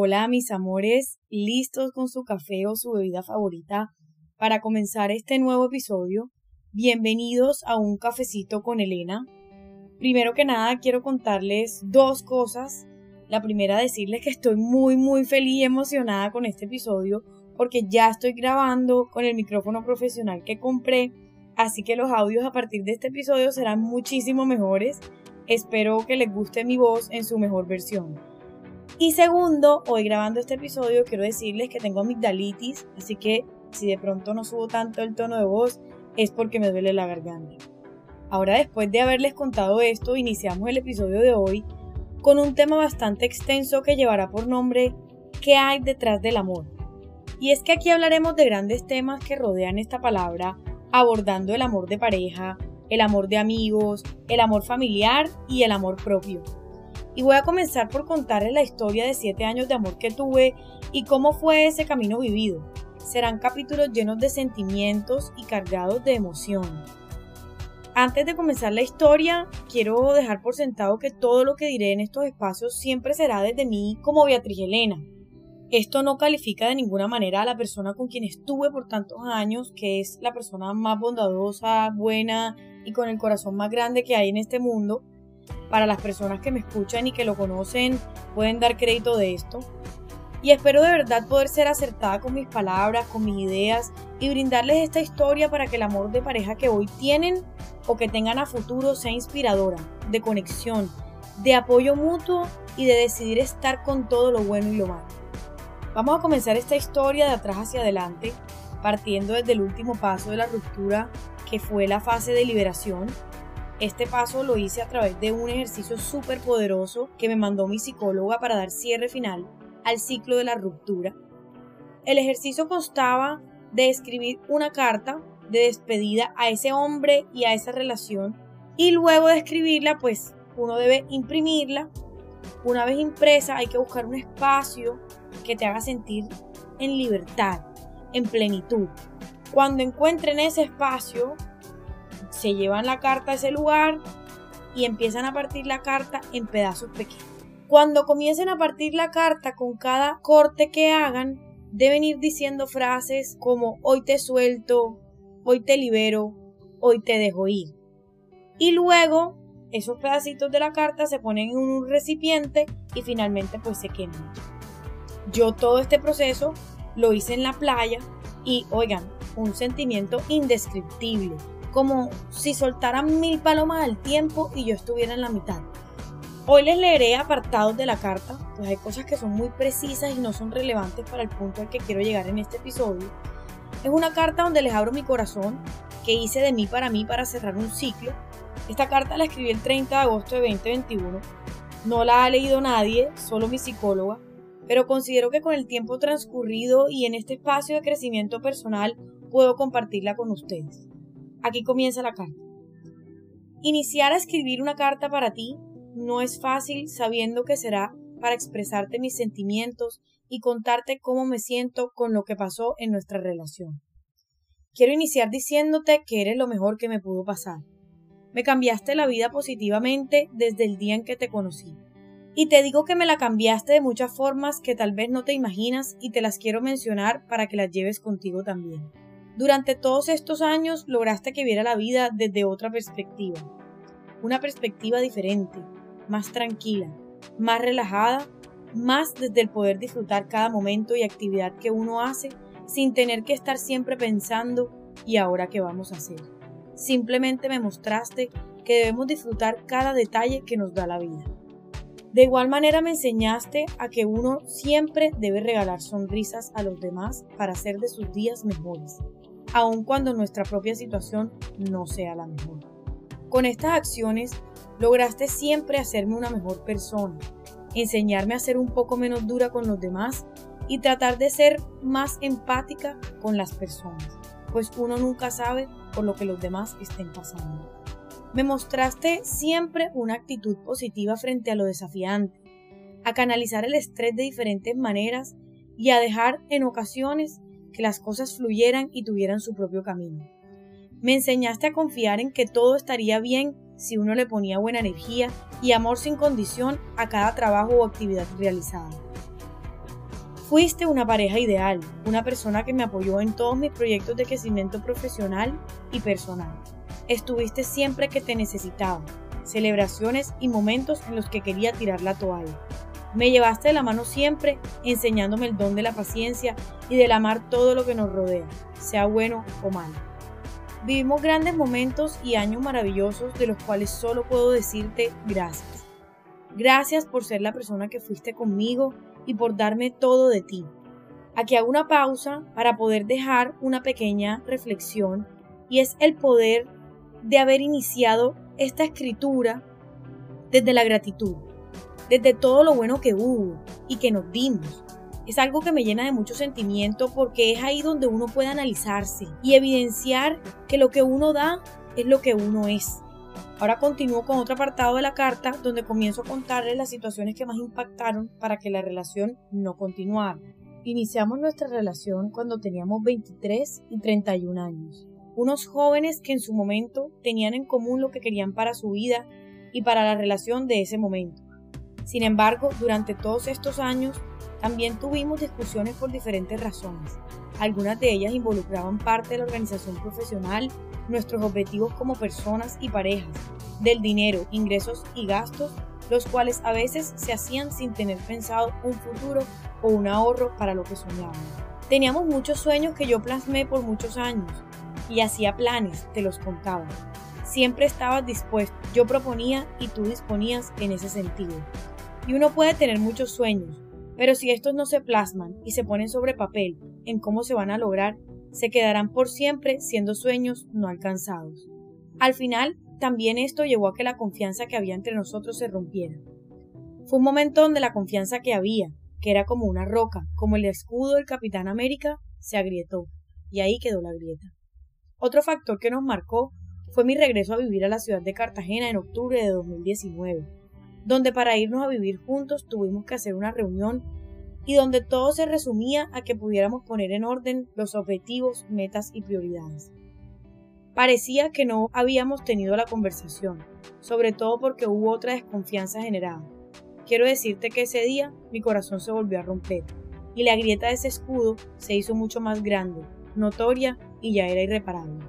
Hola mis amores, listos con su café o su bebida favorita para comenzar este nuevo episodio. Bienvenidos a un cafecito con Elena. Primero que nada quiero contarles dos cosas. La primera decirles que estoy muy muy feliz y emocionada con este episodio porque ya estoy grabando con el micrófono profesional que compré, así que los audios a partir de este episodio serán muchísimo mejores. Espero que les guste mi voz en su mejor versión. Y segundo, hoy grabando este episodio quiero decirles que tengo amigdalitis, así que si de pronto no subo tanto el tono de voz es porque me duele la garganta. Ahora después de haberles contado esto, iniciamos el episodio de hoy con un tema bastante extenso que llevará por nombre ¿Qué hay detrás del amor? Y es que aquí hablaremos de grandes temas que rodean esta palabra, abordando el amor de pareja, el amor de amigos, el amor familiar y el amor propio y voy a comenzar por contarles la historia de 7 años de amor que tuve y cómo fue ese camino vivido. Serán capítulos llenos de sentimientos y cargados de emoción. Antes de comenzar la historia, quiero dejar por sentado que todo lo que diré en estos espacios siempre será desde mí como Beatriz Elena. Esto no califica de ninguna manera a la persona con quien estuve por tantos años, que es la persona más bondadosa, buena y con el corazón más grande que hay en este mundo, para las personas que me escuchan y que lo conocen pueden dar crédito de esto. Y espero de verdad poder ser acertada con mis palabras, con mis ideas y brindarles esta historia para que el amor de pareja que hoy tienen o que tengan a futuro sea inspiradora, de conexión, de apoyo mutuo y de decidir estar con todo lo bueno y lo malo. Vamos a comenzar esta historia de atrás hacia adelante, partiendo desde el último paso de la ruptura, que fue la fase de liberación, este paso lo hice a través de un ejercicio súper poderoso que me mandó mi psicóloga para dar cierre final al ciclo de la ruptura. El ejercicio constaba de escribir una carta de despedida a ese hombre y a esa relación y luego de escribirla pues uno debe imprimirla. Una vez impresa hay que buscar un espacio que te haga sentir en libertad, en plenitud. Cuando encuentren ese espacio, se llevan la carta a ese lugar y empiezan a partir la carta en pedazos pequeños. Cuando comiencen a partir la carta con cada corte que hagan, deben ir diciendo frases como hoy te suelto, hoy te libero, hoy te dejo ir. Y luego esos pedacitos de la carta se ponen en un recipiente y finalmente pues se queman. Yo todo este proceso lo hice en la playa y oigan, un sentimiento indescriptible como si soltaran mil palomas al tiempo y yo estuviera en la mitad. Hoy les leeré apartados de la carta, pues hay cosas que son muy precisas y no son relevantes para el punto al que quiero llegar en este episodio. Es una carta donde les abro mi corazón, que hice de mí para mí para cerrar un ciclo. Esta carta la escribí el 30 de agosto de 2021. No la ha leído nadie, solo mi psicóloga, pero considero que con el tiempo transcurrido y en este espacio de crecimiento personal puedo compartirla con ustedes. Aquí comienza la carta. Iniciar a escribir una carta para ti no es fácil sabiendo que será para expresarte mis sentimientos y contarte cómo me siento con lo que pasó en nuestra relación. Quiero iniciar diciéndote que eres lo mejor que me pudo pasar. Me cambiaste la vida positivamente desde el día en que te conocí. Y te digo que me la cambiaste de muchas formas que tal vez no te imaginas y te las quiero mencionar para que las lleves contigo también. Durante todos estos años lograste que viera la vida desde otra perspectiva, una perspectiva diferente, más tranquila, más relajada, más desde el poder disfrutar cada momento y actividad que uno hace sin tener que estar siempre pensando ¿y ahora qué vamos a hacer? Simplemente me mostraste que debemos disfrutar cada detalle que nos da la vida. De igual manera me enseñaste a que uno siempre debe regalar sonrisas a los demás para hacer de sus días mejores aun cuando nuestra propia situación no sea la mejor. Con estas acciones lograste siempre hacerme una mejor persona, enseñarme a ser un poco menos dura con los demás y tratar de ser más empática con las personas, pues uno nunca sabe por lo que los demás estén pasando. Me mostraste siempre una actitud positiva frente a lo desafiante, a canalizar el estrés de diferentes maneras y a dejar en ocasiones que las cosas fluyeran y tuvieran su propio camino. Me enseñaste a confiar en que todo estaría bien si uno le ponía buena energía y amor sin condición a cada trabajo o actividad realizada. Fuiste una pareja ideal, una persona que me apoyó en todos mis proyectos de crecimiento profesional y personal. Estuviste siempre que te necesitaba, celebraciones y momentos en los que quería tirar la toalla. Me llevaste de la mano siempre, enseñándome el don de la paciencia y del amar todo lo que nos rodea, sea bueno o malo. Vivimos grandes momentos y años maravillosos de los cuales solo puedo decirte gracias. Gracias por ser la persona que fuiste conmigo y por darme todo de ti. Aquí hago una pausa para poder dejar una pequeña reflexión y es el poder de haber iniciado esta escritura desde la gratitud, desde todo lo bueno que hubo y que nos dimos. Es algo que me llena de mucho sentimiento porque es ahí donde uno puede analizarse y evidenciar que lo que uno da es lo que uno es. Ahora continúo con otro apartado de la carta donde comienzo a contarles las situaciones que más impactaron para que la relación no continuara. Iniciamos nuestra relación cuando teníamos 23 y 31 años. Unos jóvenes que en su momento tenían en común lo que querían para su vida y para la relación de ese momento. Sin embargo, durante todos estos años también tuvimos discusiones por diferentes razones. Algunas de ellas involucraban parte de la organización profesional, nuestros objetivos como personas y parejas, del dinero, ingresos y gastos, los cuales a veces se hacían sin tener pensado un futuro o un ahorro para lo que soñábamos. Teníamos muchos sueños que yo plasmé por muchos años y hacía planes, te los contaba. Siempre estabas dispuesto, yo proponía y tú disponías en ese sentido. Y uno puede tener muchos sueños, pero si estos no se plasman y se ponen sobre papel en cómo se van a lograr, se quedarán por siempre siendo sueños no alcanzados. Al final, también esto llevó a que la confianza que había entre nosotros se rompiera. Fue un momento donde la confianza que había, que era como una roca, como el escudo del Capitán América, se agrietó, y ahí quedó la grieta. Otro factor que nos marcó fue mi regreso a vivir a la ciudad de Cartagena en octubre de 2019 donde para irnos a vivir juntos tuvimos que hacer una reunión y donde todo se resumía a que pudiéramos poner en orden los objetivos, metas y prioridades. Parecía que no habíamos tenido la conversación, sobre todo porque hubo otra desconfianza generada. Quiero decirte que ese día mi corazón se volvió a romper y la grieta de ese escudo se hizo mucho más grande, notoria y ya era irreparable.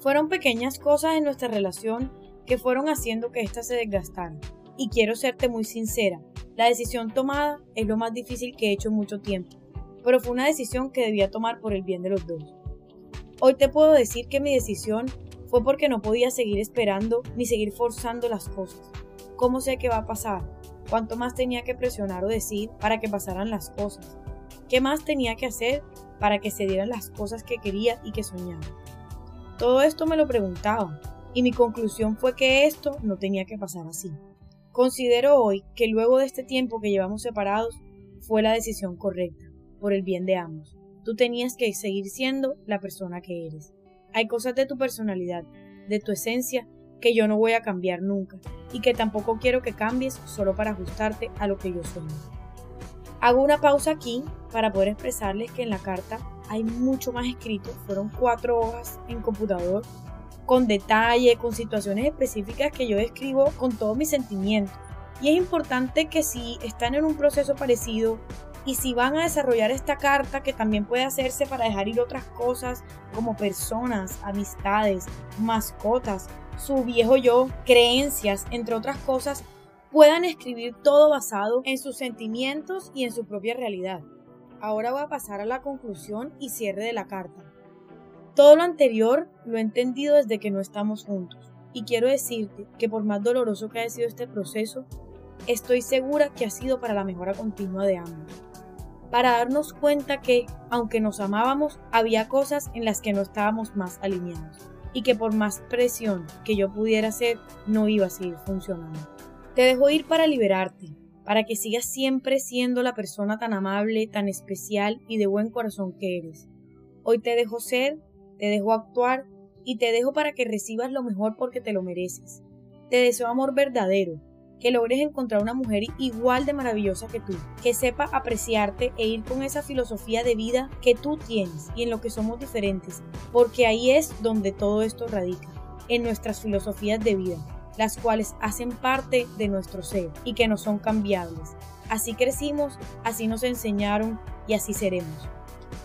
Fueron pequeñas cosas en nuestra relación que fueron haciendo que ésta se desgastara y quiero serte muy sincera, la decisión tomada es lo más difícil que he hecho en mucho tiempo, pero fue una decisión que debía tomar por el bien de los dos. Hoy te puedo decir que mi decisión fue porque no podía seguir esperando ni seguir forzando las cosas. ¿Cómo sé qué va a pasar? ¿Cuánto más tenía que presionar o decir para que pasaran las cosas? ¿Qué más tenía que hacer para que se dieran las cosas que quería y que soñaba? Todo esto me lo preguntaba y mi conclusión fue que esto no tenía que pasar así. Considero hoy que luego de este tiempo que llevamos separados fue la decisión correcta, por el bien de ambos. Tú tenías que seguir siendo la persona que eres. Hay cosas de tu personalidad, de tu esencia, que yo no voy a cambiar nunca y que tampoco quiero que cambies solo para ajustarte a lo que yo soy. Hago una pausa aquí para poder expresarles que en la carta hay mucho más escrito. Fueron cuatro hojas en computador con detalle, con situaciones específicas que yo describo con todos mis sentimientos. Y es importante que si están en un proceso parecido y si van a desarrollar esta carta que también puede hacerse para dejar ir otras cosas como personas, amistades, mascotas, su viejo yo, creencias, entre otras cosas, puedan escribir todo basado en sus sentimientos y en su propia realidad. Ahora voy a pasar a la conclusión y cierre de la carta. Todo lo anterior lo he entendido desde que no estamos juntos. Y quiero decirte que por más doloroso que haya sido este proceso, estoy segura que ha sido para la mejora continua de ambos. Para darnos cuenta que, aunque nos amábamos, había cosas en las que no estábamos más alineados. Y que por más presión que yo pudiera hacer, no iba a seguir funcionando. Te dejo ir para liberarte, para que sigas siempre siendo la persona tan amable, tan especial y de buen corazón que eres. Hoy te dejo ser te dejo actuar y te dejo para que recibas lo mejor porque te lo mereces. Te deseo amor verdadero, que logres encontrar una mujer igual de maravillosa que tú, que sepa apreciarte e ir con esa filosofía de vida que tú tienes y en lo que somos diferentes, porque ahí es donde todo esto radica, en nuestras filosofías de vida, las cuales hacen parte de nuestro ser y que no son cambiables. Así crecimos, así nos enseñaron y así seremos.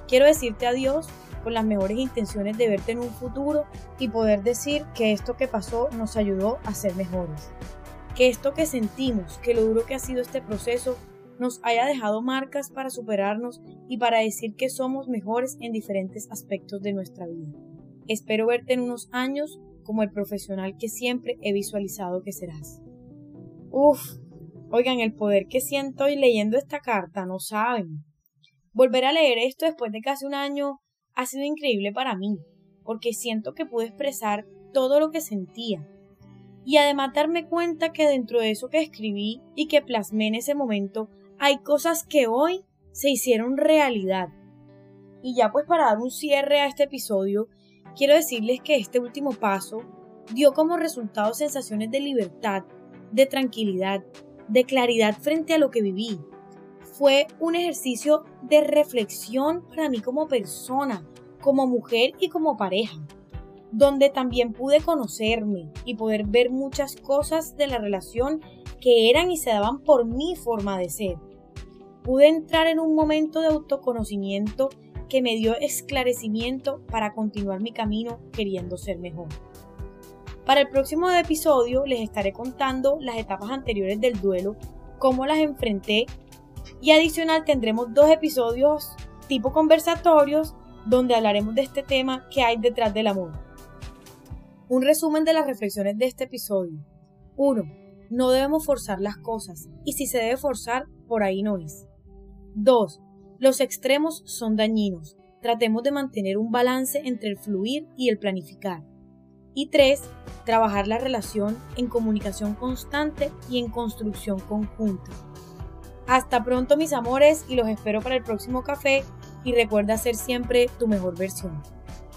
Quiero decirte adiós con las mejores intenciones de verte en un futuro y poder decir que esto que pasó nos ayudó a ser mejores. Que esto que sentimos, que lo duro que ha sido este proceso, nos haya dejado marcas para superarnos y para decir que somos mejores en diferentes aspectos de nuestra vida. Espero verte en unos años como el profesional que siempre he visualizado que serás. Uf, oigan, el poder que siento hoy leyendo esta carta, no saben. Volver a leer esto después de casi un año ha sido increíble para mí, porque siento que pude expresar todo lo que sentía. Y además darme cuenta que dentro de eso que escribí y que plasmé en ese momento, hay cosas que hoy se hicieron realidad. Y ya pues para dar un cierre a este episodio, quiero decirles que este último paso dio como resultado sensaciones de libertad, de tranquilidad, de claridad frente a lo que viví. Fue un ejercicio de reflexión para mí como persona, como mujer y como pareja, donde también pude conocerme y poder ver muchas cosas de la relación que eran y se daban por mi forma de ser. Pude entrar en un momento de autoconocimiento que me dio esclarecimiento para continuar mi camino queriendo ser mejor. Para el próximo episodio les estaré contando las etapas anteriores del duelo, cómo las enfrenté y adicional tendremos dos episodios tipo conversatorios donde hablaremos de este tema que hay detrás del amor. Un resumen de las reflexiones de este episodio. 1. No debemos forzar las cosas y si se debe forzar, por ahí no es. 2. Los extremos son dañinos. Tratemos de mantener un balance entre el fluir y el planificar. Y 3. Trabajar la relación en comunicación constante y en construcción conjunta. Hasta pronto mis amores y los espero para el próximo café y recuerda ser siempre tu mejor versión.